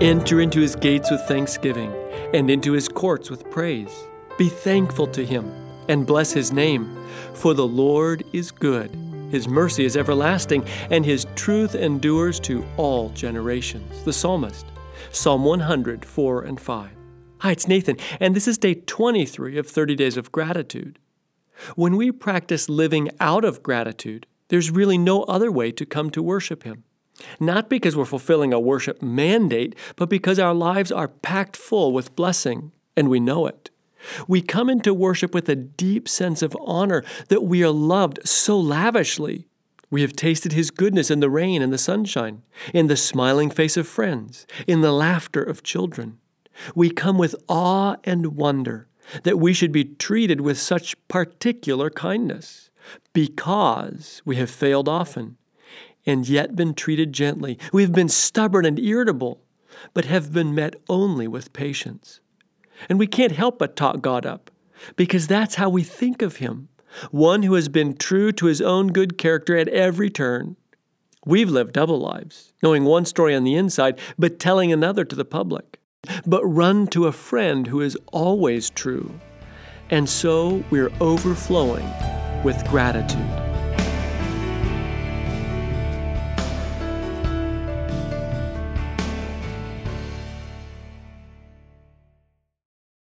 Enter into his gates with thanksgiving and into his courts with praise. Be thankful to him and bless his name, for the Lord is good. His mercy is everlasting, and his truth endures to all generations. The Psalmist, Psalm 100, 4 and 5. Hi, it's Nathan, and this is day 23 of 30 Days of Gratitude. When we practice living out of gratitude, there's really no other way to come to worship Him. Not because we're fulfilling a worship mandate, but because our lives are packed full with blessing, and we know it. We come into worship with a deep sense of honor that we are loved so lavishly. We have tasted His goodness in the rain and the sunshine, in the smiling face of friends, in the laughter of children. We come with awe and wonder that we should be treated with such particular kindness because we have failed often and yet been treated gently. We have been stubborn and irritable, but have been met only with patience. And we can't help but talk God up because that's how we think of Him one who has been true to his own good character at every turn. We've lived double lives, knowing one story on the inside, but telling another to the public but run to a friend who is always true. And so we're overflowing with gratitude.